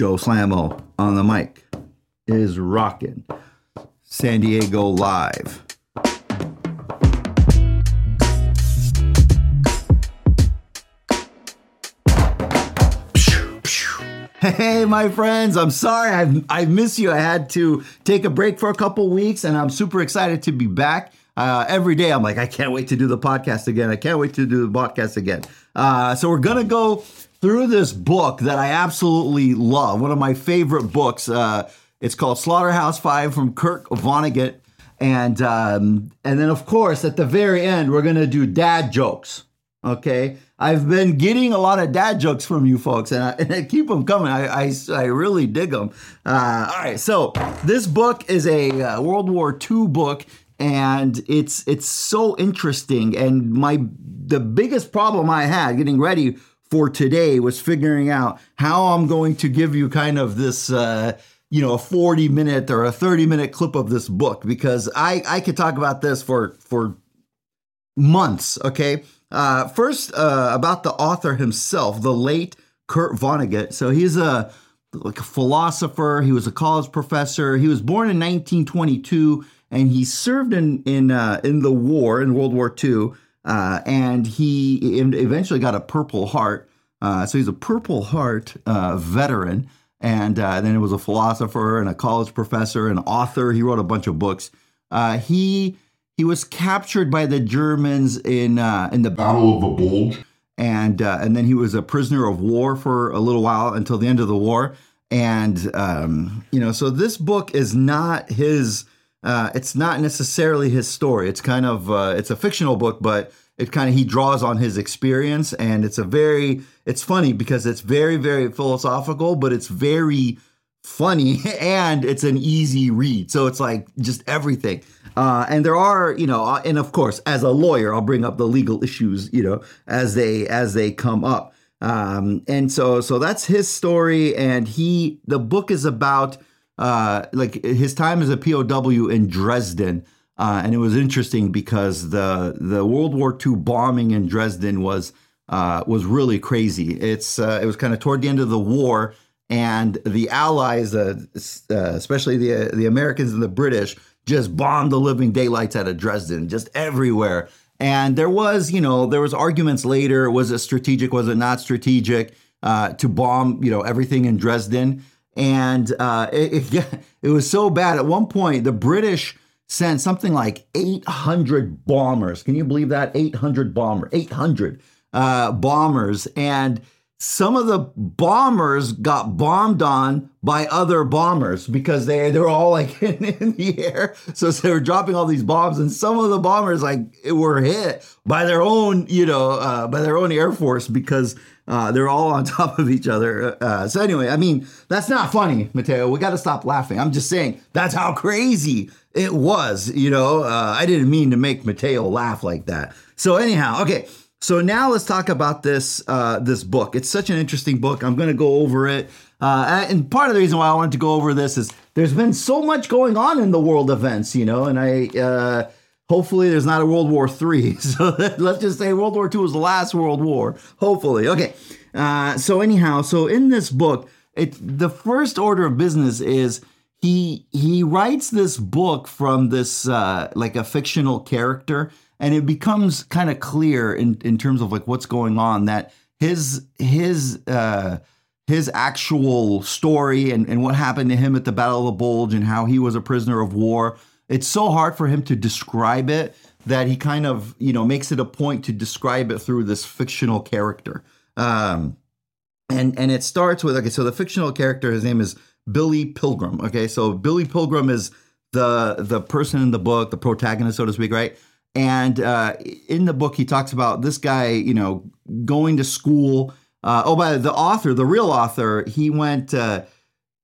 Joe Samo on the mic is rocking. San Diego live. Hey, my friends, I'm sorry I, I miss you. I had to take a break for a couple weeks, and I'm super excited to be back. Uh, every day, I'm like, I can't wait to do the podcast again. I can't wait to do the podcast again. Uh, so, we're going to go through this book that I absolutely love, one of my favorite books. Uh, it's called Slaughterhouse Five from Kurt Vonnegut. And, um, and then, of course, at the very end, we're to do dad jokes. Okay. I've been getting a lot of dad jokes from you folks, and I, and I keep them coming. I, I, I really dig them. Uh, all right, so this book is a uh, World War II book, and it's it's so interesting. And my the biggest problem I had getting ready for today was figuring out how I'm going to give you kind of this. Uh, you know, a 40 minute or a 30 minute clip of this book because I, I could talk about this for for months, okay? Uh, first, uh, about the author himself, the late Kurt Vonnegut. So he's a like a philosopher. He was a college professor. He was born in 1922, and he served in in uh, in the war in World War II. Uh, and he eventually got a Purple Heart. Uh, so he's a Purple Heart uh, veteran. And then he was a philosopher and a college professor, an author. He wrote a bunch of books. he he was captured by the Germans in uh, in the Battle of the Bulge, and uh, and then he was a prisoner of war for a little while until the end of the war. And um, you know, so this book is not his. Uh, it's not necessarily his story. It's kind of uh, it's a fictional book, but it kind of he draws on his experience, and it's a very it's funny because it's very very philosophical, but it's very funny and it's an easy read. So it's like just everything. Uh, and there are, you know, uh, and of course, as a lawyer, I'll bring up the legal issues, you know, as they as they come up. Um, and so so that's his story. And he the book is about uh, like his time as a POW in Dresden. Uh, and it was interesting because the the World War II bombing in Dresden was uh, was really crazy. It's uh, it was kind of toward the end of the war, and the Allies, uh, uh, especially the the Americans and the British, just bombed the living daylights out of Dresden, just everywhere. And there was, you know, there was arguments later. Was it strategic? Was it not strategic uh, to bomb, you know, everything in Dresden? And it, it, it was so bad. At one point, the British sent something like 800 bombers. Can you believe that? 800 bombers, 800 uh, bombers, and some of the bombers got bombed on by other bombers because they they're all like in, in, the air. So they were dropping all these bombs, and some of the bombers like were hit by their own, you know, uh, by their own air force because uh, they're all on top of each other. Uh, so anyway, I mean that's not funny, Mateo. We got to stop laughing. I'm just saying that's how crazy it was. You know, uh, I didn't mean to make Mateo laugh like that. So anyhow, okay. So now let's talk about this uh, this book. It's such an interesting book. I'm going to go over it, uh, and part of the reason why I wanted to go over this is there's been so much going on in the world events, you know, and I uh, hopefully there's not a World War Three. So let's just say World War II was the last World War. Hopefully, okay. Uh, so anyhow, so in this book, it the first order of business is he he writes this book from this uh, like a fictional character and it becomes kind of clear in in terms of like what's going on that his his uh his actual story and, and what happened to him at the Battle of the Bulge and how he was a prisoner of war. It's so hard for him to describe it that he kind of, you know, makes it a point to describe it through this fictional character. Um, and and it starts with okay, so the fictional character, his name is Billy Pilgrim. Okay, so Billy Pilgrim is the the person in the book, the protagonist, so to speak, right? And uh, in the book, he talks about this guy, you know, going to school. Uh, oh, by the author, the real author, he went. Uh,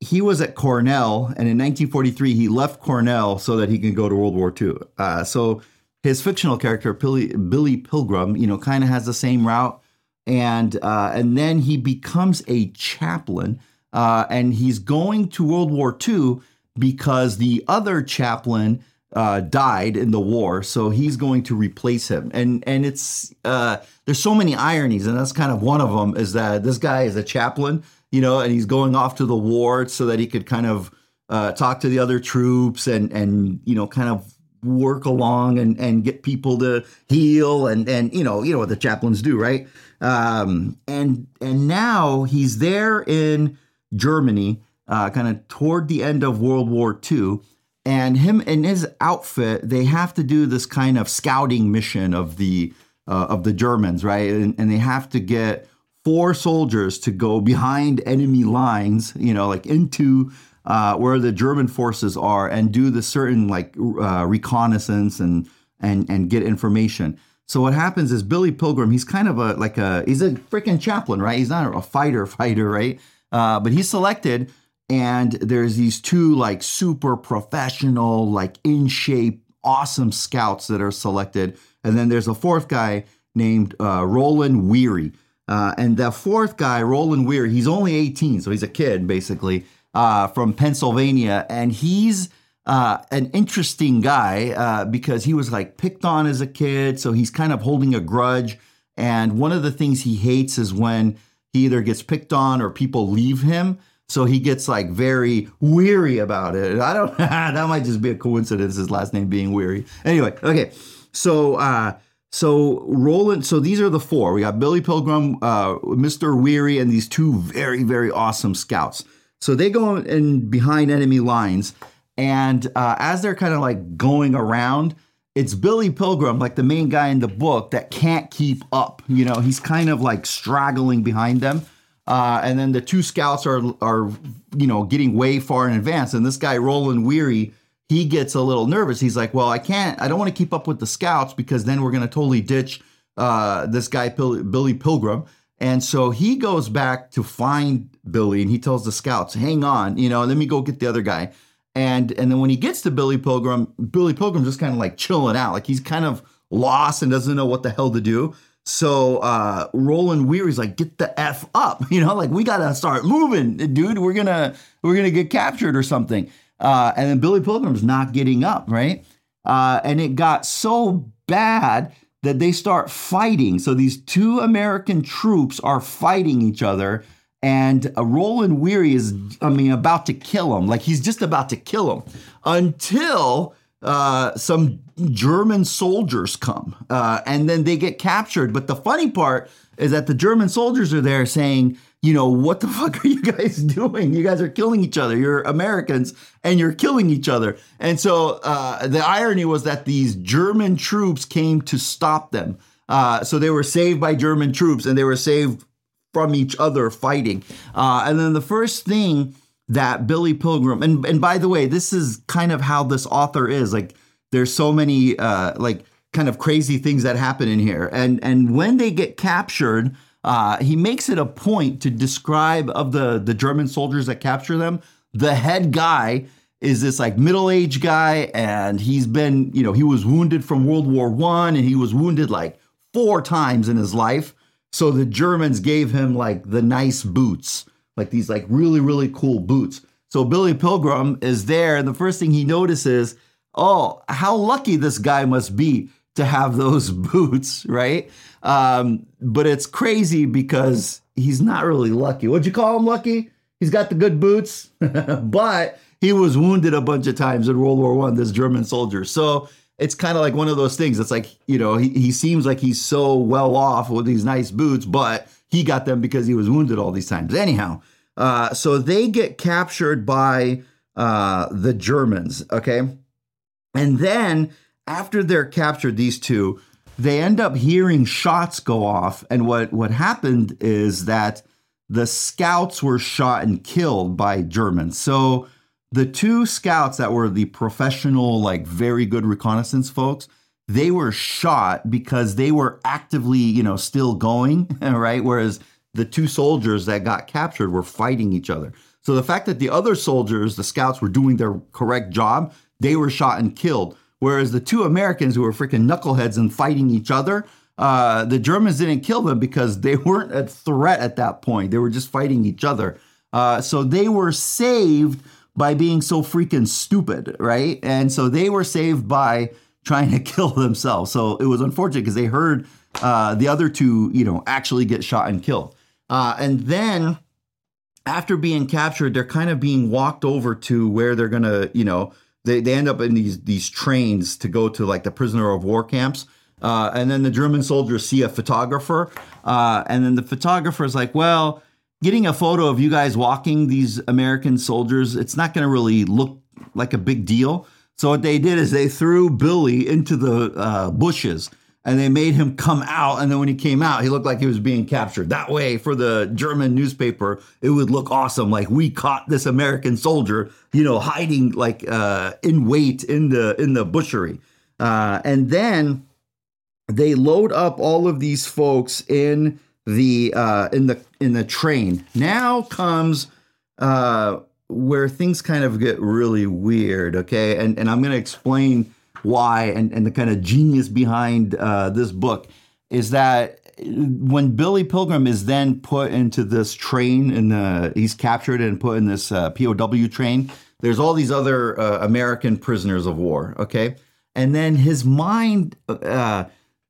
he was at Cornell, and in 1943, he left Cornell so that he can go to World War II. Uh, so his fictional character, Billy, Billy Pilgrim, you know, kind of has the same route, and uh, and then he becomes a chaplain, uh, and he's going to World War II because the other chaplain uh, died in the war, so he's going to replace him. And and it's uh, there's so many ironies, and that's kind of one of them is that this guy is a chaplain, you know, and he's going off to the war so that he could kind of uh, talk to the other troops and and you know kind of work along and and get people to heal and and you know you know what the chaplains do right? Um, and and now he's there in Germany uh, kind of toward the end of World War II and him and his outfit they have to do this kind of scouting mission of the uh, of the Germans right? And, and they have to get four soldiers to go behind enemy lines you know like into uh, where the German forces are and do the certain like uh, reconnaissance and and and get information. So what happens is Billy Pilgrim, he's kind of a like a he's a freaking chaplain, right? He's not a fighter fighter, right? Uh, but he's selected, and there's these two like super professional, like in shape, awesome scouts that are selected, and then there's a fourth guy named uh, Roland Weary. Uh, and the fourth guy, Roland Weir, he's only 18, so he's a kid basically uh, from Pennsylvania, and he's uh, an interesting guy uh, because he was like picked on as a kid, so he's kind of holding a grudge. And one of the things he hates is when he either gets picked on or people leave him. So he gets like very weary about it. I don't. that might just be a coincidence. His last name being Weary. Anyway, okay. So uh, so Roland. So these are the four. We got Billy Pilgrim, uh, Mister Weary, and these two very very awesome scouts. So they go in behind enemy lines, and uh, as they're kind of like going around, it's Billy Pilgrim, like the main guy in the book, that can't keep up. You know, he's kind of like straggling behind them. Uh, and then the two scouts are are you know getting way far in advance, and this guy Roland Weary, he gets a little nervous. He's like, "Well, I can't. I don't want to keep up with the scouts because then we're going to totally ditch uh, this guy Pil- Billy Pilgrim." And so he goes back to find Billy and he tells the scouts, hang on, you know, let me go get the other guy. And and then when he gets to Billy Pilgrim, Billy Pilgrim's just kind of like chilling out. Like he's kind of lost and doesn't know what the hell to do. So uh Roland Weary's like, get the F up, you know, like we gotta start moving, dude. We're gonna we're gonna get captured or something. Uh, and then Billy Pilgrim's not getting up, right? Uh, and it got so bad that they start fighting. So these two American troops are fighting each other, and uh, Roland Weary is, I mean, about to kill him. Like he's just about to kill him until uh, some German soldiers come, uh, and then they get captured. But the funny part is that the German soldiers are there saying, you know, what the fuck are you guys doing? You guys are killing each other. You're Americans and you're killing each other. And so uh, the irony was that these German troops came to stop them. Uh, so they were saved by German troops and they were saved from each other fighting. Uh, and then the first thing that Billy Pilgrim, and, and by the way, this is kind of how this author is. Like, there's so many, uh, like, kind of crazy things that happen in here. And, and when they get captured, uh, he makes it a point to describe of the the German soldiers that capture them. The head guy is this like middle-aged guy, and he's been, you know, he was wounded from World War One, and he was wounded like four times in his life. So the Germans gave him like the nice boots, like these like really really cool boots. So Billy Pilgrim is there, and the first thing he notices, oh, how lucky this guy must be to have those boots, right? Um, but it's crazy because he's not really lucky. What'd you call him lucky? He's got the good boots, but he was wounded a bunch of times in World War One. This German soldier, so it's kind of like one of those things. It's like you know he he seems like he's so well off with these nice boots, but he got them because he was wounded all these times. Anyhow, uh, so they get captured by uh, the Germans. Okay, and then after they're captured, these two, they end up hearing shots go off. And what, what happened is that the scouts were shot and killed by Germans. So the two scouts that were the professional, like very good reconnaissance folks, they were shot because they were actively, you know, still going, right? Whereas the two soldiers that got captured were fighting each other. So the fact that the other soldiers, the scouts, were doing their correct job, they were shot and killed. Whereas the two Americans who were freaking knuckleheads and fighting each other, uh, the Germans didn't kill them because they weren't a threat at that point. They were just fighting each other. Uh, so they were saved by being so freaking stupid, right? And so they were saved by trying to kill themselves. So it was unfortunate because they heard uh, the other two, you know, actually get shot and killed. Uh, and then after being captured, they're kind of being walked over to where they're gonna, you know, they, they end up in these these trains to go to like the prisoner of war camps. Uh, and then the German soldiers see a photographer, uh, and then the photographer is like, "Well, getting a photo of you guys walking these American soldiers, it's not going to really look like a big deal." So what they did is they threw Billy into the uh, bushes and they made him come out. And then when he came out, he looked like he was being captured. That way, for the German newspaper, it would look awesome. Like we caught this American soldier, you know, hiding like uh, in wait in the in the butchery. Uh, and then they load up all of these folks in the uh, in the in the train. Now comes uh, where things kind of get really weird. Okay, and and I'm to explain why and, and the kind of genius behind uh, this book is that when Billy Pilgrim is then put into this train and the he's captured and put in this uh, POW train, there's all these other uh, American prisoners of war. Okay, and then his mind, uh,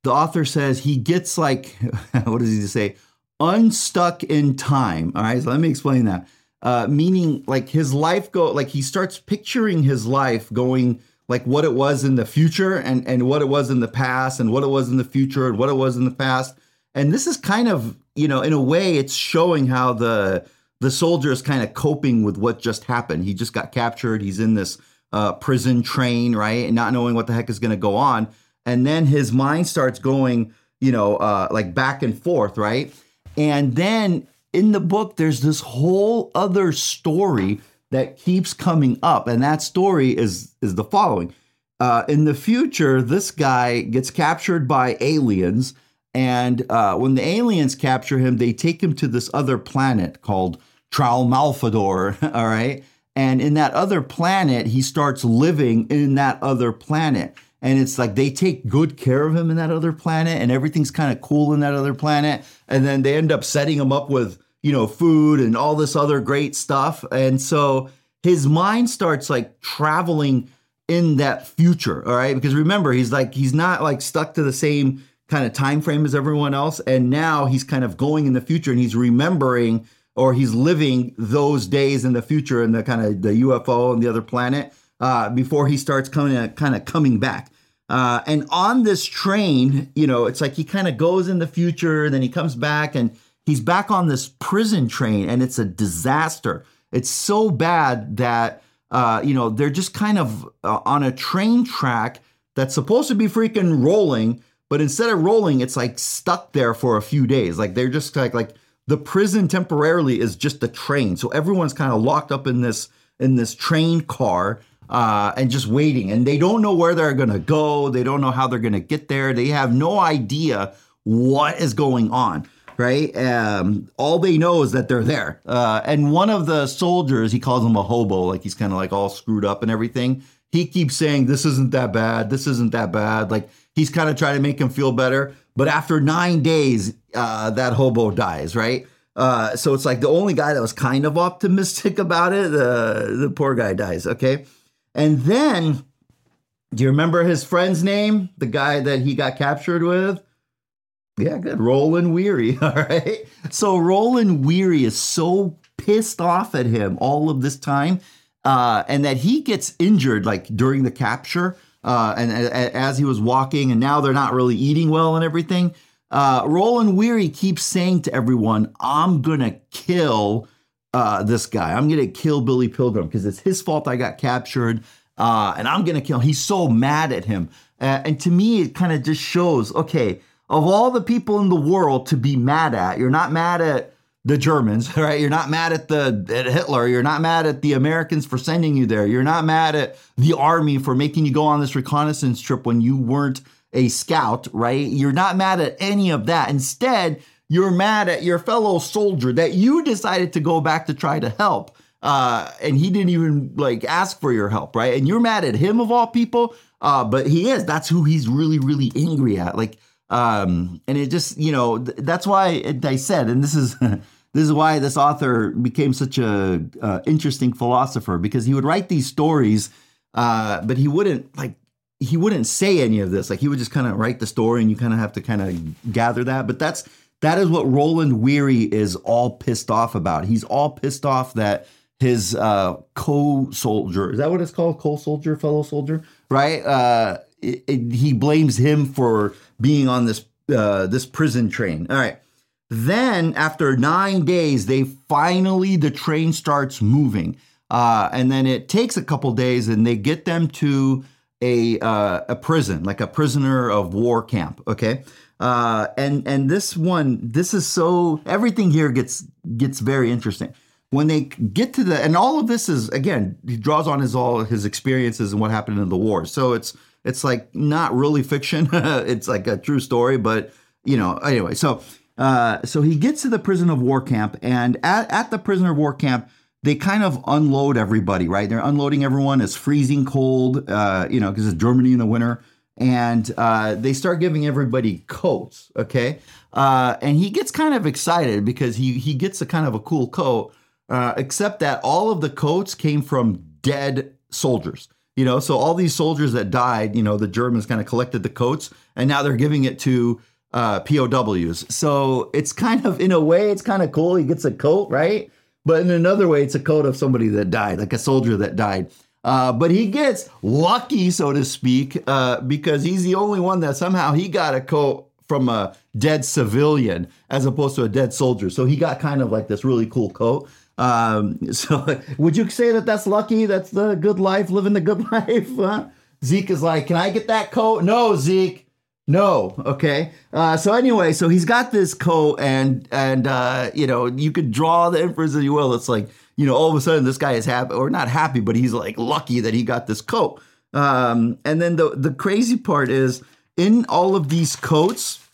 the author says he gets like what does he say? Unstuck in time. All right, so let me explain that. Uh, meaning, like his life go like he starts picturing his life going like what it was in the future and and what it was in the past and what it was in the future and what it was in the past. And this is kind of you know in a way it's showing how the the soldier is kind of coping with what just happened. He just got captured. He's in this uh, prison train right? And not knowing what the heck is going to go on. And then his mind starts going you know uh, like back and forth right? And then in the book there's this whole other story that keeps coming up, and that story is is the following. Uh, in the future, this guy gets captured by aliens, and uh, when the aliens capture him, they take him to this other planet called Tralfamadore. All right, and in that other planet, he starts living in that other planet. And it's like they take good care of him in that other planet, and everything's kind of cool in that other planet. And then they end up setting him up with you know, food and all this other great stuff. And so his mind starts like traveling in that future, all right? Because remember, he's like he's not like stuck to the same kind of time frame as everyone else and now he's kind of going in the future and he's remembering or he's living those days in the future and the kind of the UFO and the other planet uh, before he starts coming uh, kind of coming back. Uh, and on this train, you know, it's like he kind of goes in the future, then he comes back and he's back on this prison train and it's a disaster. It's so bad that uh, you know they're just kind of uh, on a train track that's supposed to be freaking rolling, but instead of rolling, it's like stuck there for a few days. Like they're just like like the prison temporarily is just the train, so everyone's kind of locked up in this in this train car. Uh, and just waiting, and they don't know where they're gonna go. They don't know how they're gonna get there. They have no idea what is going on right? Um, all they know is that they're there. Uh, and one of the soldiers, he calls him a hobo, like he's kind of like all screwed up and everything. He keeps saying, This isn't that bad. This isn't that bad. Like he's kind of trying to make him feel better. But after nine days, uh, that hobo dies, right? Uh, so it's like the only guy that was kind of optimistic about it, the the poor guy dies. Okay. And then, do you remember his friend's name? The guy that he got captured with? Yeah, good. Roland Weary. All right. So Roland Weary is so pissed off at him all of this time, uh, and that he gets injured like during the capture, uh, and as he was walking, and now they're not really eating well and everything. Uh, Roland Weary keeps saying to everyone, "I'm gonna kill uh, this guy. I'm gonna kill Billy Pilgrim because it's his fault I got captured." Uh, and I'm gonna kill. Him. He's so mad at him, uh, and to me, it kind of just shows. Okay, of all the people in the world to be mad at, you're not mad at the Germans, right? You're not mad at the at Hitler. You're not mad at the Americans for sending you there. You're not mad at the army for making you go on this reconnaissance trip when you weren't a scout, right? You're not mad at any of that. Instead, you're mad at your fellow soldier that you decided to go back to try to help. Uh, and he didn't even like ask for your help, right? And you're mad at him of all people. Uh, but he is. That's who he's really, really angry at. Like um, and it just, you know, th- that's why it, I said, and this is this is why this author became such a uh, interesting philosopher because he would write these stories, uh, but he wouldn't like he wouldn't say any of this. Like he would just kind of write the story, and you kind of have to kind of gather that. But that's that is what Roland Weary is all pissed off about. He's all pissed off that his uh, co-soldier is that what it's called co-soldier fellow soldier right uh, it, it, he blames him for being on this uh, this prison train. All right. Then after nine days they finally the train starts moving. Uh, and then it takes a couple days and they get them to a uh, a prison like a prisoner of war camp. Okay. Uh, and and this one this is so everything here gets gets very interesting. When they get to the and all of this is again he draws on his all his experiences and what happened in the war. So it's it's like not really fiction. It's like a true story but you know anyway so uh, so he gets to the prison of war camp and at, at the prisoner of war camp they kind of unload everybody right? They're unloading everyone. It's freezing cold uh, you know because it's germany in the winter and uh, they start giving everybody coats okay? Uh, and he gets kind of excited because he he gets a kind of a cool coat uh, except that all of the coats came from dead soldiers. You know, so all these soldiers that died, you know, the Germans kind of collected the coats and now they're giving it to uh, POWs. So it's kind of, in a way, it's kind of cool. He gets a coat, right? But in another way, it's a coat of somebody that died, like a soldier that died. Uh, but he gets lucky, so to speak, uh, because he's the only one that somehow he got a coat from a dead civilian as opposed to a dead soldier. So he got kind of like this really cool coat. Um, so would you say that that's lucky? That's the good life, living the good life? Huh? Zeke is like, can I get that coat? No, Zeke. No. Okay. Uh, so anyway, so he's got this coat, and and uh, you know you could draw the inference as you will. It's like you know all of a sudden this guy is happy or not happy, but he's like lucky that he got this coat. Um, and then the the crazy part is in all of these coats,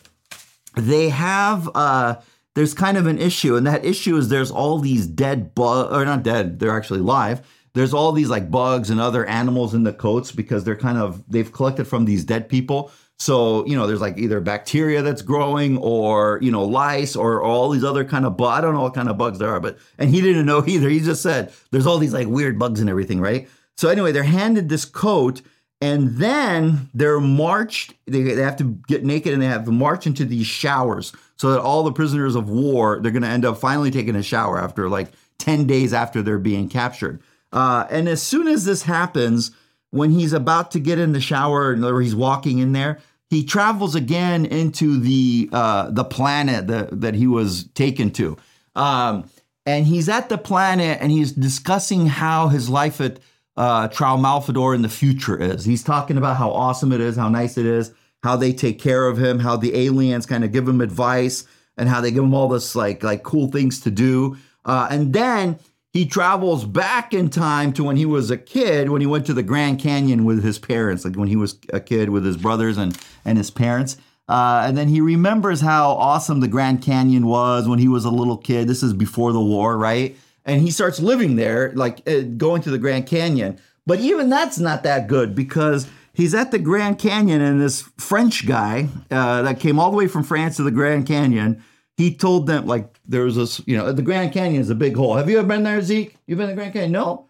they have. Uh, there's kind of an issue, and that issue is there's all these dead bugs, or not dead, they're actually live. There's all these like bugs and other animals in the coats because they're kind of they've collected from these dead people. So, you know, there's like either bacteria that's growing or, you know, lice or all these other kind of bugs. I don't know what kind of bugs there are, but, and he didn't know either. He just said there's all these like weird bugs and everything, right? So, anyway, they're handed this coat and then they're marched, they, they have to get naked and they have to march into these showers so that all the prisoners of war, they're going to end up finally taking a shower after like 10 days after they're being captured. Uh, and as soon as this happens, when he's about to get in the shower or he's walking in there, he travels again into the uh, the planet that, that he was taken to. Um, and he's at the planet and he's discussing how his life at uh, Tralfamadore in the future is. He's talking about how awesome it is, how nice it is, how they take care of him, how the aliens kind of give him advice, and how they give him all this like like cool things to do. Uh, and then he travels back in time to when he was a kid, when he went to the Grand Canyon with his parents, like when he was a kid with his brothers and and his parents. Uh, and then he remembers how awesome the Grand Canyon was when he was a little kid. This is before the war, right? and he starts living there, like uh, going to the Grand Canyon. But even that's not that good because he's at the Grand Canyon, and this French guy uh, that came all the way from France to the Grand Canyon, he told them like there was this, you know, the Grand Canyon is a big hole. Have you ever been there, Zeke? You've been to the Grand Canyon? No,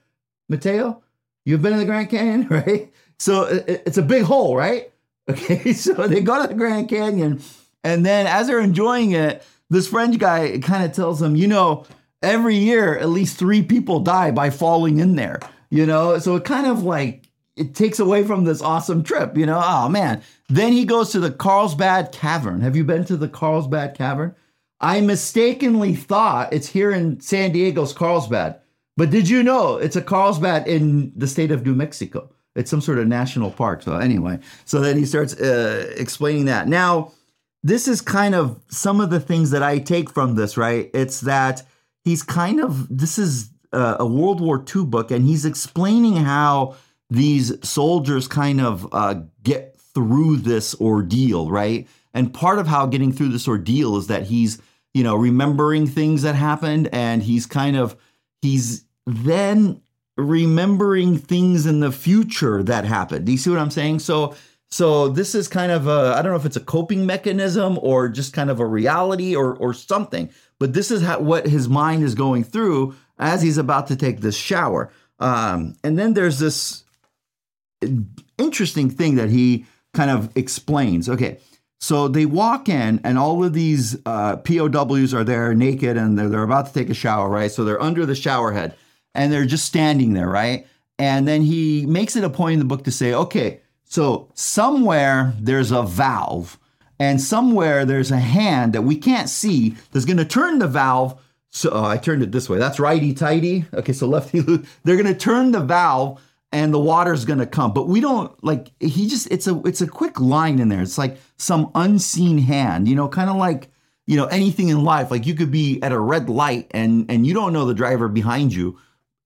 Mateo, you've been in the Grand Canyon, right? So it's a big hole, right? Okay, so they go to the Grand Canyon, and then as they're enjoying it, this French guy kind of tells them, you know every year at least three people die by falling in there you know so it kind of like it takes away from this awesome trip you know? Oh man. Then he goes to the carlsbad cavern. Have you been to the carlsbad cavern? I mistakenly thought it's here in san diego's carlsbad but did you know it's a carlsbad in the state of new mexico? It's some sort of national park so anyway. So then he starts uh, explaining that. Now this is kind of some of the things that i take from this right? It's that he's kind of this is a, a World War II book, and he's explaining how these soldiers kind of uh, get through this ordeal, right? And part of how getting through this ordeal is that he's, you know, remembering things that happened, and he's kind of he's then remembering things in the future that happened. Do you see what I'm saying? So so this is kind of a I don't know if it's a coping mechanism or just kind of a reality or or something. But this is how, what his mind is going through as he's about to take this shower. Um, and then there's this interesting thing that he kind of explains. Okay, So they walk in, and all of these uh, POWs are there naked and they're, they're about to take a shower, right? So they're under the shower head and they're just standing there, right? And then he makes it a point in the book to say, okay, so somewhere there's a valve and somewhere there's a hand that we can't see that's going to turn the valve. So oh, I turned it this way. That's righty tighty. Okay, so lefty loose. They're going to turn the valve and the water's going to come. But we don't like he just it's a it's a quick line in there. It's like some unseen hand, you know, kind of like you know anything in life like you could be at a red light and and you don't know the driver behind you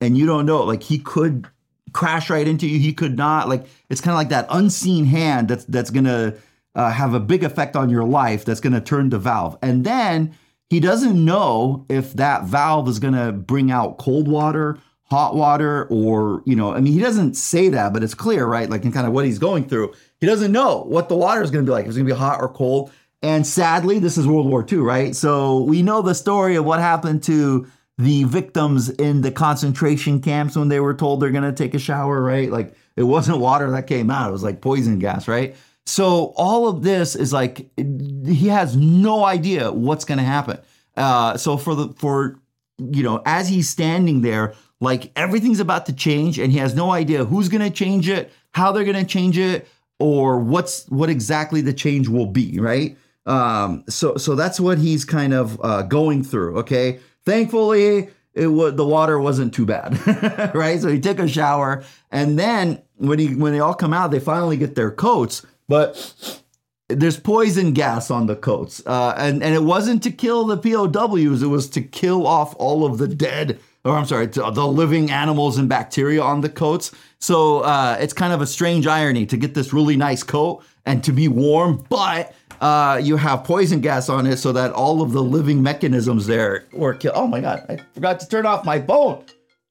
and you don't know like he could crash right into you he could not like it's kind of like that unseen hand that's that's gonna uh, have a big effect on your life that's gonna turn the valve and then he doesn't know if that valve is gonna bring out cold water hot water or you know i mean he doesn't say that but it's clear right? Like in kind of what he's going through he doesn't know what the water is going to be like if it's going to be hot or cold. And sadly this is world war ii right? So we know the story of what happened to the victims in the concentration camps when they were told they're going to take a shower right? Like it wasn't water that came out it was like poison gas right? So all of this is like he has no idea what's going to happen. Uh, so for the for you know as he's standing there like everything's about to change and he has no idea who's going to change it how they're going to change it or what's what exactly the change will be right? Um so so that's what he's kind of uh going through okay? Thankfully it would the water wasn't too bad right? So he took a shower and then when he when they all come out they finally get their coats but there's poison gas on the coats uh and and it wasn't to kill the POWs it was to kill off all of the dead or I'm sorry, the living animals and bacteria on the coats. So uh, it's kind of a strange irony to get this really nice coat and to be warm, but uh, you have poison gas on it so that all of the living mechanisms there were killed. Oh my God, I forgot to turn off my phone.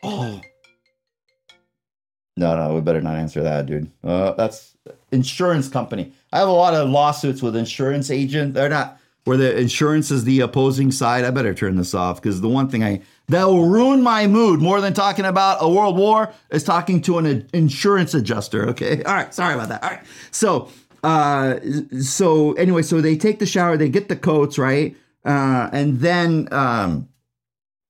Oh. No, no, we better not answer that, dude. Uh, that's insurance company. I have a lot of lawsuits with insurance agents. They're not where the insurance is the opposing side. I better turn this off because the one thing I that will ruin my mood more than talking about a world war is talking to an insurance adjuster. Okay, all right, sorry about that. All right, so uh, so anyway, so they take the shower, they get the coats right, uh, and then um,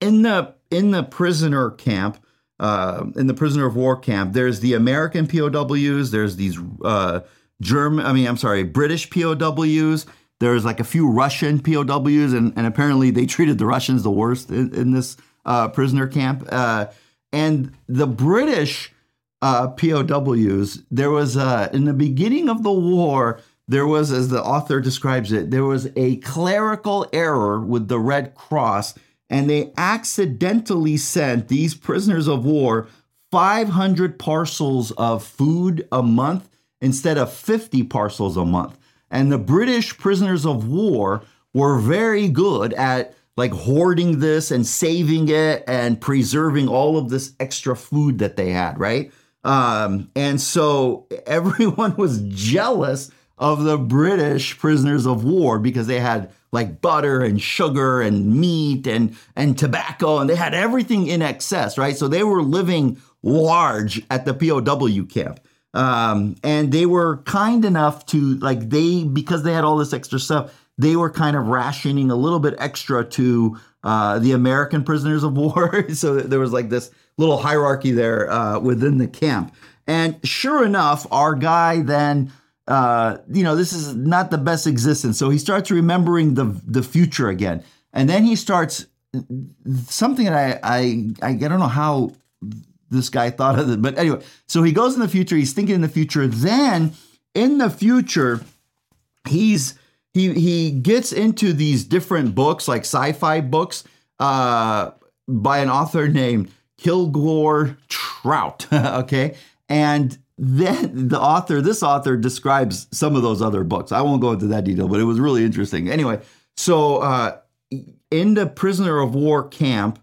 in the in the prisoner camp. Uh, in the prisoner of war camp, there's the American POWs. There's these uh, German, I mean, I'm sorry, British POWs there's like a few Russian POWs, and, and apparently they treated the Russians the worst in, in this uh, prisoner camp. Uh, and the British uh, POWs, there was uh, in the beginning of the war, there was, as the author describes it, there was a clerical error with the Red Cross, and they accidentally sent these prisoners of war 500 parcels of food a month instead of 50 parcels a month. And the British prisoners of war were very good at like hoarding this and saving it and preserving all of this extra food that they had, right? Um, and so everyone was jealous of the British prisoners of war because they had like butter and sugar and meat and and tobacco and they had everything in excess, right? So they were living large at the POW camp. Um, and they were kind enough to like they because they had all this extra stuff, they were kind of rationing a little bit extra to uh, the American prisoners of war. so there was like this little hierarchy there uh, within the camp. And sure enough, our guy then, uh, you know, this is not the best existence. So he starts remembering the the future again, and then he starts something that I I I don't know how this guy thought of it. But anyway, so he goes in the future, he's thinking in the future. Then in the future, he's he he gets into these different books, like sci-fi books, uh, by an author named Kilgore Trout. okay. And then the author, this author describes some of those other books. I won't go into that detail, but it was really interesting. Anyway, so uh, in the prisoner of war camp,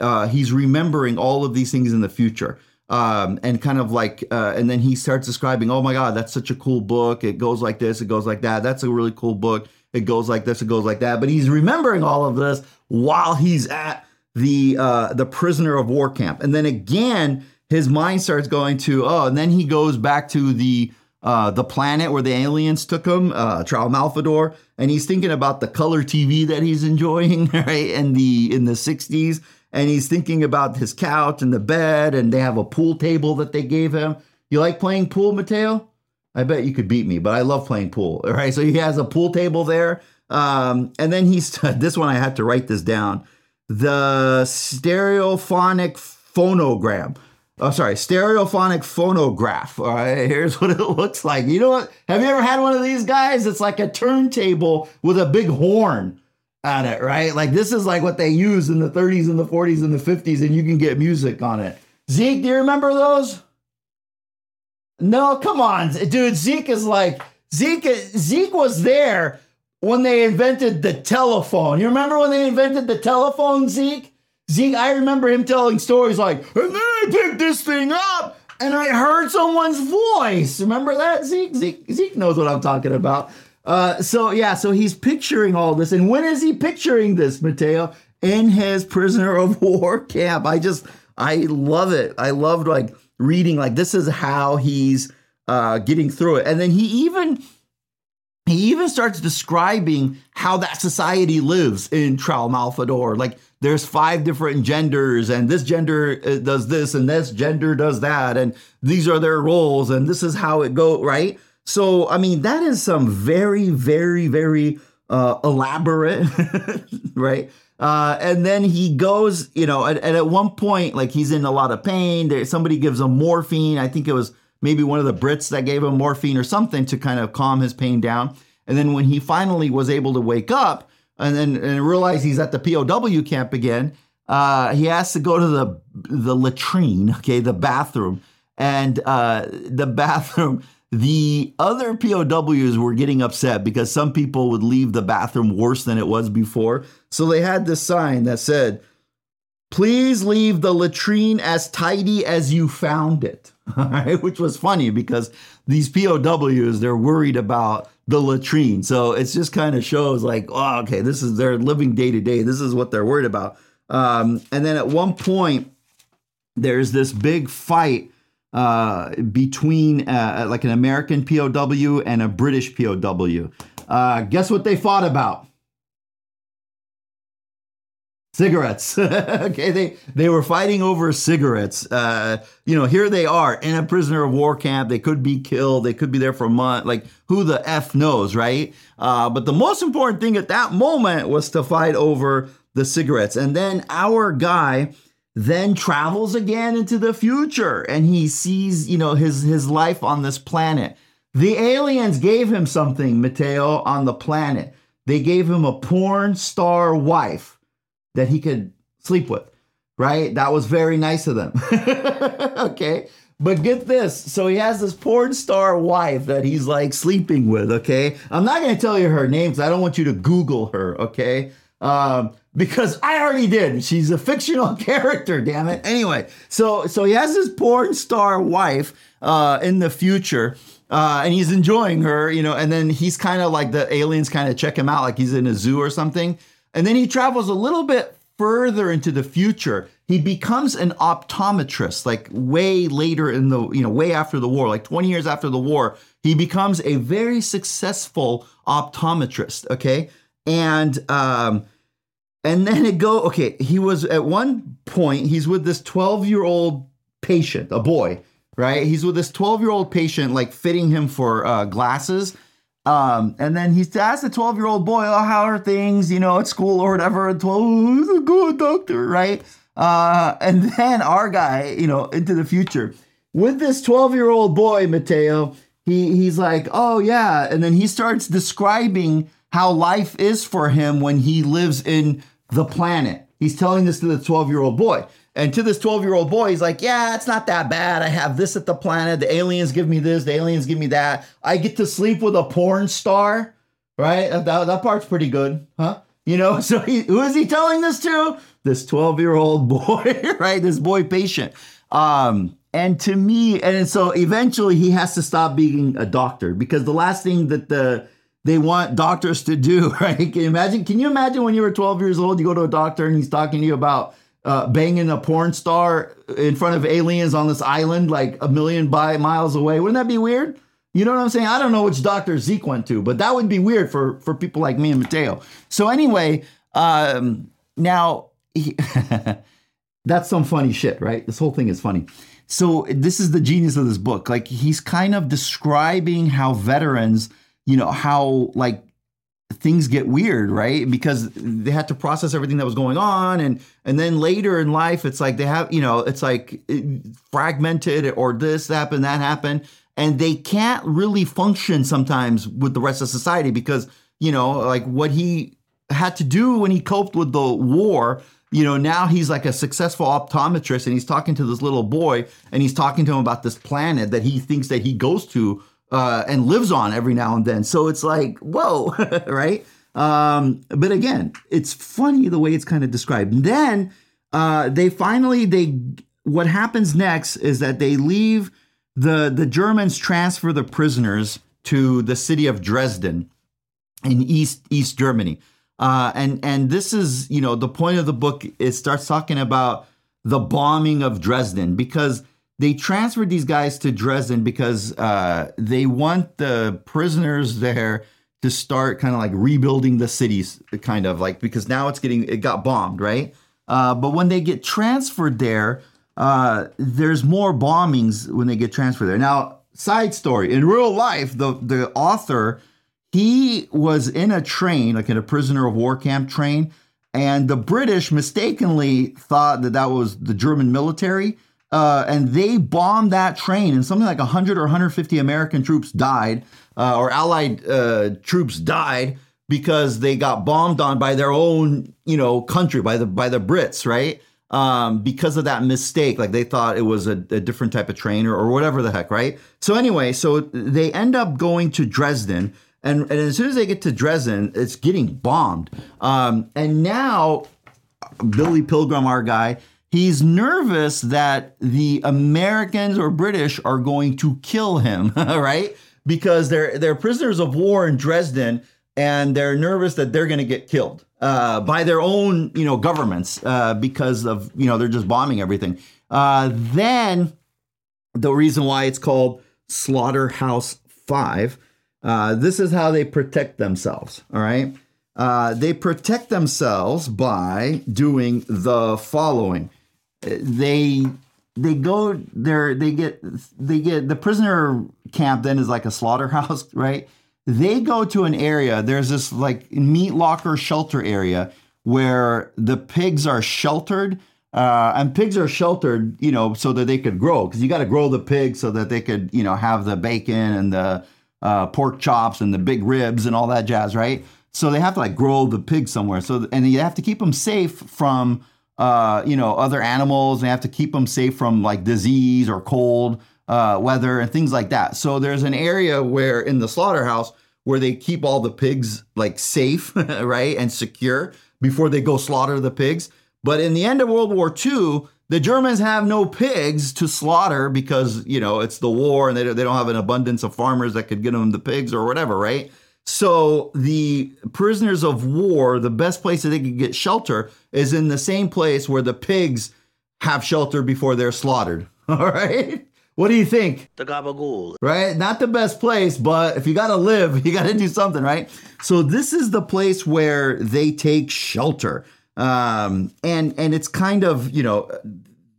uh, he's remembering all of these things in the future. Um, and kind of like, uh, and then he starts describing, oh my God, that's such a cool book. It goes like this, it goes like that. That's a really cool book. It goes like this, it goes like that. But he's remembering all of this while he's at the uh, the prisoner of war camp. And then again, his mind starts going to, oh, and then he goes back to the uh, the planet where the aliens took him, uh, Tralfamadore, and he's thinking about the color TV that he's enjoying, right? In the in the '60s, and he's thinking about his couch and the bed, and they have a pool table that they gave him. You like playing pool, Mateo? I bet you could beat me, but I love playing pool. All right, so he has a pool table there, um, and then he's this one. I had to write this down. The stereophonic phonogram oh sorry stereophonic phonograph all right here's what it looks like you know what have you ever had one of these guys it's like a turntable with a big horn at it right like this is like what they use in the 30s and the 40s and the 50s and you can get music on it zeke do you remember those no come on dude zeke is like zeke zeke was there when they invented the telephone you remember when they invented the telephone zeke Zeke, I remember him telling stories like, and then I picked this thing up and I heard someone's voice. Remember that, Zeke? Zeke, Zeke knows what I'm talking about. Uh, so yeah, so he's picturing all this. And when is he picturing this, Mateo? In his prisoner of war camp. I just, I love it. I loved like reading, like, this is how he's uh, getting through it. And then he even he even starts describing how that society lives in Tralfamadore. Like there's five different genders and this gender uh, does this and this gender does that and these are their roles and this is how it go right so i mean that is some very very very uh, elaborate right uh, and then he goes you know and, and, at one point like he's in a lot of pain there somebody gives him morphine i think it was maybe one of the brits that gave him morphine or something to kind of calm his pain down and then when he finally was able to wake up and then and realize he's at the POW camp again. Uh, he has to go to the the latrine, okay, the bathroom, and uh, the bathroom. The other POWs were getting upset because some people would leave the bathroom worse than it was before. So they had this sign that said, "Please leave the latrine as tidy as you found it." which was funny because these POWs they're worried about the latrine. So it just kind of shows like, oh, okay, this is their living day to day. This is what they're worried about. Um, and then at one point, there's this big fight uh, between uh, like an American POW and a British POW. Uh, guess what they fought about? cigarettes. okay, they they were fighting over cigarettes. Uh, you know, here they are in a prisoner of war camp. They could be killed. They could be there for a month. Like who the f knows, right? Uh, but the most important thing at that moment was to fight over the cigarettes. And then our guy then travels again into the future, and he sees you know his his life on this planet. The aliens gave him something, Mateo, on the planet. They gave him a porn star wife that he could sleep with, right? That was very nice of them. okay. But get this. So he has this porn star wife that he's like sleeping with, okay? I'm not going to tell you her name because I don't want you to Google her, okay? Um, because I already did. She's a fictional character, damn it. Anyway, so so he has his porn star wife uh, in the future. Uh, and he's enjoying her, you know, and then he's kind of like the aliens kind of check him out like he's in a zoo or something. And then he travels a little bit further into the future. He becomes an optometrist, like way later in the, you know, way after the war, like 20 years after the war. He becomes a very successful optometrist. Okay. And, um, and then it go, okay, he was at one point, he's with this 12 year old patient, a boy, right? He's with this 12 year old patient, like fitting him for uh, glasses um, and then he asked the 12 year old boy, oh, how are things, you know, at school or whatever? And 12, oh, he's a good doctor, right? Uh, and then our guy, you know, into the future with this 12 year old boy, Mateo, he, he's like, oh, yeah. And then he starts describing how life is for him when he lives in the planet. He's telling this to the 12 year old boy. And to this 12 year old boy, he's like, Yeah, it's not that bad. I have this at the planet. The aliens give me this. The aliens give me that. I get to sleep with a porn star, right? That, that part's pretty good, huh? You know, so he, who is he telling this to? This 12 year old boy, right? This boy patient. Um, and to me, and so eventually he has to stop being a doctor because the last thing that the they want doctors to do, right? Can you imagine? Can you imagine when you were 12 years old, you go to a doctor and he's talking to you about uh, banging a porn star in front of aliens on this island, like a million by miles away. Wouldn't that be weird? You know what I'm saying? I don't know which doctor Zeke went to, but that would be weird for for people like me and Mateo. So anyway, um, now he, that's some funny shit, right? This whole thing is funny. So this is the genius of this book. Like he's kind of describing how veterans, you know, how like things get weird, right? Because they had to process everything that was going on, and and then later in life, it's like they have, you know, it's like eh, fragmented, or this happened, that happened, and they can't really function sometimes with the rest of society because you know, like what he had to do when he coped with the war. You know, now he's like a successful optometrist, and he's talking to this little boy, and he's talking to him about this planet that he thinks that he goes to uh, and lives on every now and then. So it's like, whoa, right? Um, but again, it's funny the way it's kind of described. And then uh, they finally they what happens next is that they leave the the Germans transfer the prisoners to the city of Dresden in East East Germany. Uh, and and this is you know the point of the book. It starts talking about the bombing of Dresden because they transferred these guys to Dresden because uh, they want the prisoners there to start kind of like rebuilding the cities, kind of like because now it's getting it got bombed, right? Uh, but when they get transferred there, uh, there's more bombings when they get transferred there. Now, side story: in real life, the the author he was in a train, like in a prisoner of war camp train, and the British mistakenly thought that that was the German military uh, and they bombed that train, and something like 100 or 150 American troops died, uh, or Allied uh, troops died because they got bombed on by their own, you know, country, by the by the Brits, right? Um, because of that mistake, like they thought it was a, a different type of train or, or whatever the heck, right? So anyway, so they end up going to Dresden. And, and as soon as they get to Dresden, it's getting bombed. Um, and now Billy Pilgrim, our guy, he's nervous that the Americans or British are going to kill him, right? Because they're they're prisoners of war in Dresden, and they're nervous that they're going to get killed uh, by their own, you know, governments uh, because of you know they're just bombing everything. Uh, then the reason why it's called Slaughterhouse Five. Uh, this is how they protect themselves. All right. Uh, they protect themselves by doing the following they they go there they get they get the prisoner camp then is like a slaughterhouse right? They go to an area there's this like meat locker shelter area where the pigs are sheltered uh, and pigs are sheltered you know so that they could grow because you got to grow the pigs so that they could you know have the bacon and the uh, pork chops and the big ribs and all that jazz right? So they have to like grow the pigs somewhere so and you have to keep them safe from uh, you know, other animals. They have to keep them safe from like disease or cold uh, weather and things like that. So there's an area where in the slaughterhouse where they keep all the pigs like safe, right, and secure before they go slaughter the pigs. But in the end of World War II, the Germans have no pigs to slaughter because you know it's the war and they they don't have an abundance of farmers that could get them the pigs or whatever, right? So the prisoners of war, the best place that they could get shelter is in the same place where the pigs have shelter before they're slaughtered. All right. What do you think? The gabagool. Right? Not the best place, but if you got to live, you got to do something, right? So this is the place where they take shelter. Um, and and it's kind of, you know,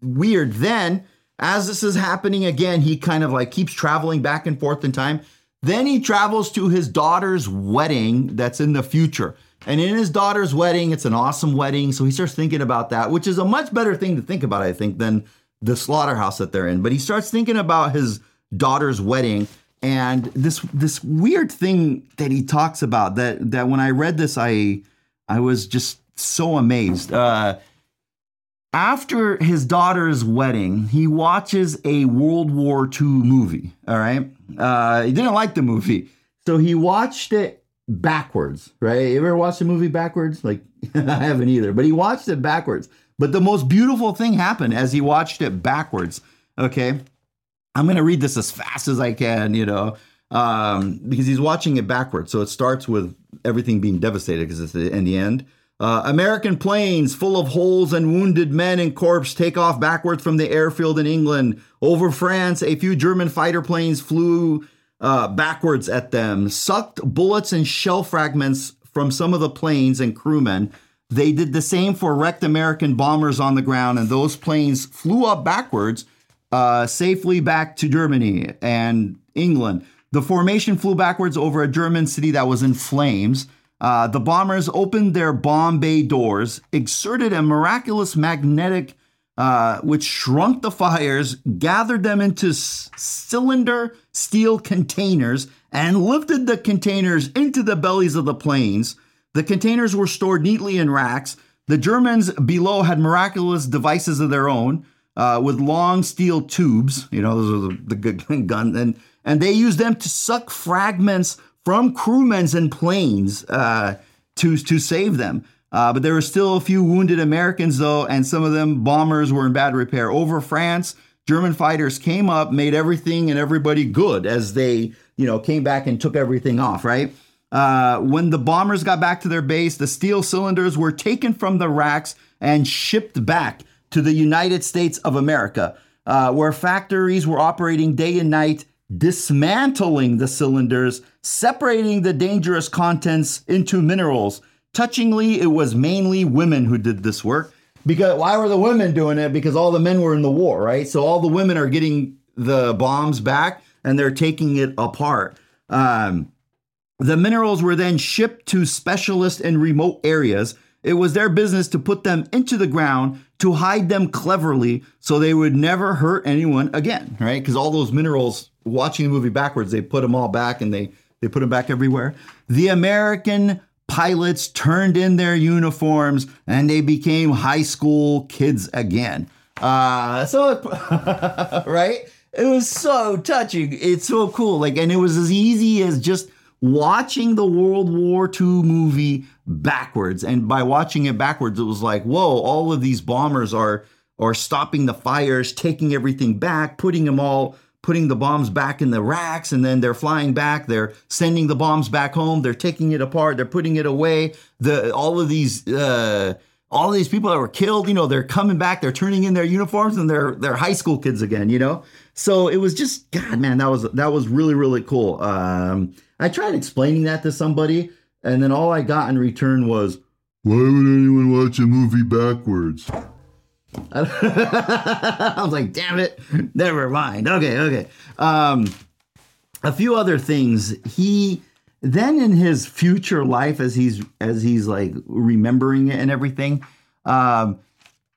weird then as this is happening again, he kind of like keeps traveling back and forth in time then he travels to his daughter's wedding that's in the future. And in his daughter's wedding, it's an awesome wedding. So he starts thinking about that, which is a much better thing to think about, I think, than the slaughterhouse that they're in. But he starts thinking about his daughter's wedding and this this weird thing that he talks about that that when I read this, I I was just so amazed. Uh, after his daughter's wedding, he watches a World War II movie. All right. Uh, he didn't like the movie. So he watched it backwards, right? You ever watched a movie backwards? Like, I haven't either, but he watched it backwards. But the most beautiful thing happened as he watched it backwards. Okay. I'm to read this as fast as I can, you know, um, because he's watching it backwards. So it starts with everything being devastated because it's in the end. Uh, American planes full of holes and wounded men and corpse take off backwards from the airfield in England. Over France, a few German fighter planes flew uh, backwards at them, sucked bullets and shell fragments from some of the planes and crewmen. They did the same for wrecked American bombers on the ground, and those planes flew up backwards uh, safely back to Germany and England. The formation flew backwards over a German city that was in flames. Uh, the bombers opened their bomb bay doors, exerted a miraculous magnetic, uh, which shrunk the fires, gathered them into s- cylinder steel containers, and lifted the containers into the bellies of the planes. The containers were stored neatly in racks. The Germans below had miraculous devices of their own uh, with long steel tubes. You know, those are the, the gun, and and they used them to suck fragments from crewmen's and planes uh, to to save them. Uh, but there were still a few wounded Americans, though, and some of them bombers were in bad repair. Over France, German fighters came up, made everything and everybody good as they, you know, came back and took everything off. Right. Uh, when the bombers got back to their base, the steel cylinders were taken from the racks and shipped back to the United States of America, uh, where factories were operating day and night, dismantling the cylinders, separating the dangerous contents into minerals. Touchingly, it was mainly women who did this work. Because why were the women doing it? Because all the men were in the war, right? So all the women are getting the bombs back and they're taking it apart. Um, the minerals were then shipped to specialists in remote areas. It was their business to put them into the ground to hide them cleverly so they would never hurt anyone again, right? Because all those minerals, watching the movie backwards, they put them all back and they, they put them back everywhere. The American pilots turned in their uniforms and they became high school kids again. Uh, so, right? It was so touching. It's so cool. Like, and it was as easy as just watching the World War II movie backwards. And by watching it backwards, it was like, whoa, all of these bombers are are stopping the fires, taking everything back, putting them all putting the bombs back in the racks and then they're flying back they're sending the bombs back home they're taking it apart they're putting it away. The all of these uh all of these people that were killed you know they're coming back they're turning in their uniforms and they're they're high school kids again you know? So it was just god man that was that was really really cool. Um i tried explaining that to somebody and then all I got in return was, Why would anyone watch a movie backwards? I was like, damn it, never mind. Okay, okay. Um, a few other things. He then in his future life, as he's as he's like remembering it and everything, um,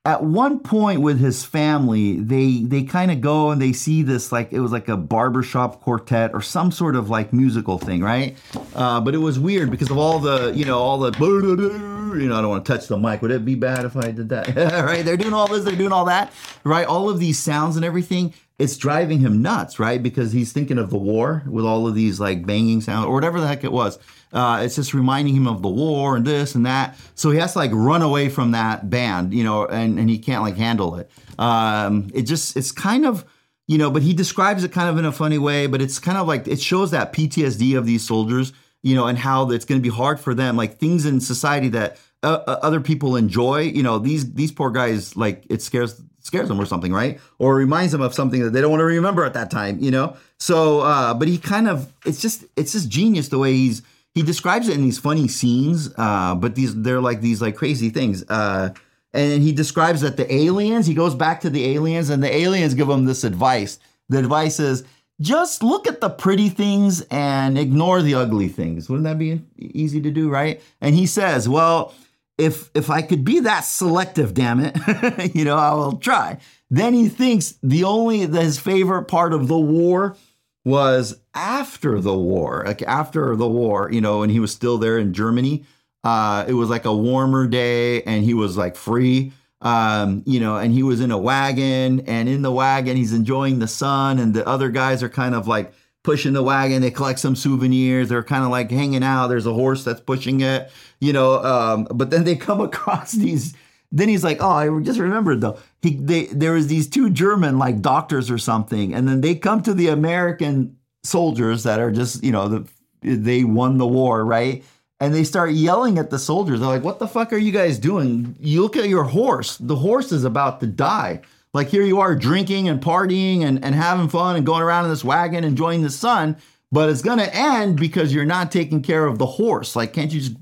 at one point with his family, they they kind of go and they see this like it was like a barbershop quartet or some sort of like musical thing, right? Uh, but it was weird because of all the you know all the you know I don't want to touch the mic. Would it be bad if I did that? right? They're doing all this, they're doing all that, right? All of these sounds and everything. It's driving him nuts, right? Because he's thinking of the war with all of these like banging sounds or whatever the heck it was. Uh, it's just reminding him of the war and this and that. So he has to like run away from that band, you know, and, and he can't like handle it. Um, it just, it's kind of, you know, but he describes it kind of in a funny way, but it's kind of like, it shows that PTSD of these soldiers, you know, and how it's going to be hard for them, like things in society that uh, uh, other people enjoy, you know, these, these poor guys, like it scares, scares them or something, right? Or reminds them of something that they don't want to remember at that time, you know? So, uh, but he kind of, it's just, it's just genius the way he's, he describes it in these funny scenes, uh, but these they're like these like crazy things. Uh, and he describes that the aliens, he goes back to the aliens, and the aliens give him this advice. The advice is just look at the pretty things and ignore the ugly things. Wouldn't that be easy to do, right? And he says, well, if if I could be that selective, damn it, you know, I will try. Then he thinks the only his favorite part of the war was after the war, like after the war, you know, and he was still there in Germany. Uh, it was like a warmer day, and he was like free, um, you know, and he was in a wagon, and in the wagon he's enjoying the sun, and the other guys are kind of like pushing the wagon. They collect some souvenirs. They're kind of like hanging out. There's a horse that's pushing it, you know. Um, but then they come across these. Then he's like, "Oh, I just remembered though. He they there was these two German like doctors or something, and then they come to the American soldiers that are just you know the, they won the war, right? And they start yelling at the soldiers. They're like, "What the fuck are you guys doing? You look at your horse. The horse is about to die." Like here you are drinking and partying and, and having fun and going around in this wagon enjoying the sun. but it's gonna end because you're not taking care of the horse. Like, can't you just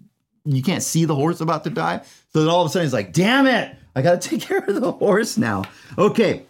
you can't see the horse about to die? So then all of a sudden he's like, damn it, I gotta take care of the horse now. Okay.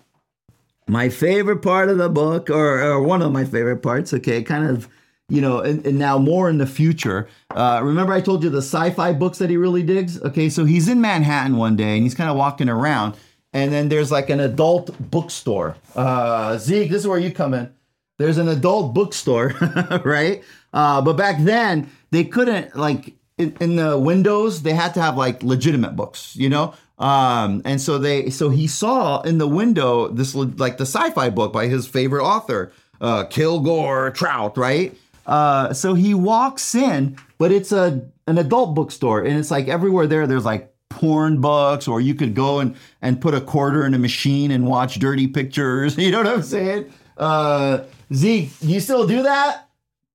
My favorite part of the book, or, or one of my favorite parts, okay, kind of you know, and, and, now more in the future. Uh, remember, I told you the sci fi books that he really digs? Okay, so he's in Manhattan one day and he's kind of walking around, and then there's like an adult bookstore. Uh, Zeke, this is where you come in. There's an adult bookstore, right? Uh, but back then, they couldn't, like, in, in, the windows, they had to have like legitimate books, you know? Um, and so they, so he saw in the window this, like, the sci fi book by his favorite author, uh, Kilgore Trout, right? Uh, so he walks in, but it's a an adult bookstore, and it's like everywhere there. There's like porn books, or you could go and and put a quarter in a machine and watch dirty pictures. You know what I'm saying? Uh, Zeke, you still do that?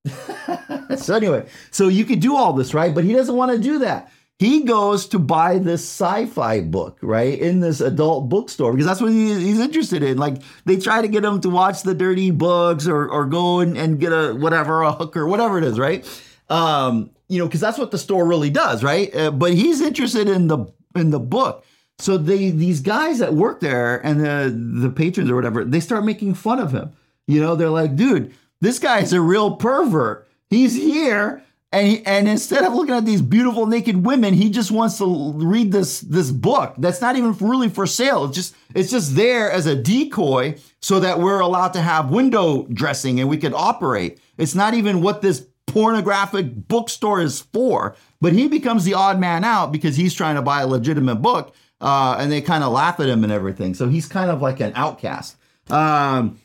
so anyway, so you could do all this, right? But he doesn't want to do that he goes to buy this sci-fi book right in this adult bookstore because that's what he, he's interested in like they try to get him to watch the dirty books or, or go and, and get a whatever a hooker, whatever it is right um, you know because that's what the store really does right uh, but he's interested in the in the book so they these guys that work there and the the patrons or whatever they start making fun of him you know they're like dude this guy's a real pervert he's here and he, and instead of looking at these beautiful naked women, he just wants to read this this book that's not even really for sale. It's just it's just there as a decoy so that we're allowed to have window dressing and we can operate. It's not even what this pornographic bookstore is for. But he becomes the odd man out because he's trying to buy a legitimate book, uh, and they kind of laugh at him and everything. So he's kind of like an outcast. Um,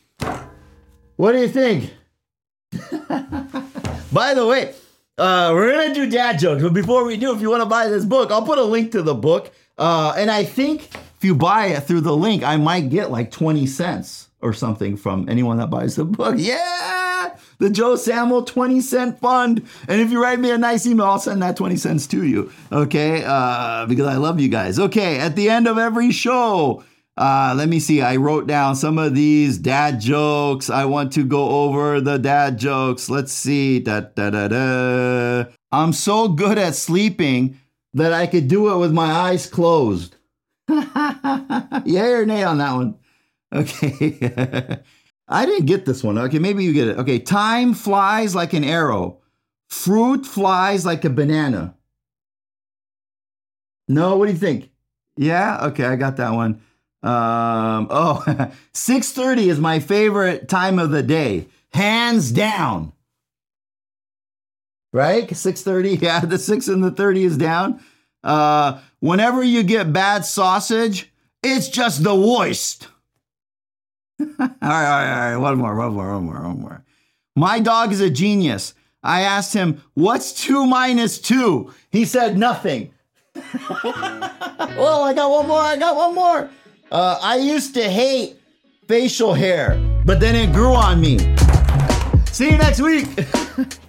what do you think? By the way, uh, we're gonna do dad jokes, but before we do, if you want to buy this book, I'll put a link to the book. Uh, and I think if you buy it through the link, I might get like 20 cents or something from anyone that buys the book. Yeah, the Joe Samo 20 cent fund. And if you write me a nice email, I'll send that 20 cents to you. Okay, uh, because I love you guys. Okay, at the end of every show. Uh, let me see. I wrote down some of these dad jokes. I want to go over the dad jokes. Let's see. Da, da, da, da. I'm so good at sleeping that I could do it with my eyes closed. Yay or nay on that one? Okay. I didn't get this one. Okay, maybe you get it. Okay, time flies like an arrow. Fruit flies like a banana. No, what do you think? Yeah, okay, I got that one. Um, oh, 6.30 is my favorite time of the day. Hands down. Right? 6.30. Yeah, the 6 and the 30 is down. Uh, whenever you get bad sausage, it's just the worst. all right, all right, all right. One more, one more, one more, one more. My dog is a genius. I asked him, what's two minus two? He said nothing. well, I got one more. I got one more. Uh, I used to hate facial hair, but then it grew on me. See you next week.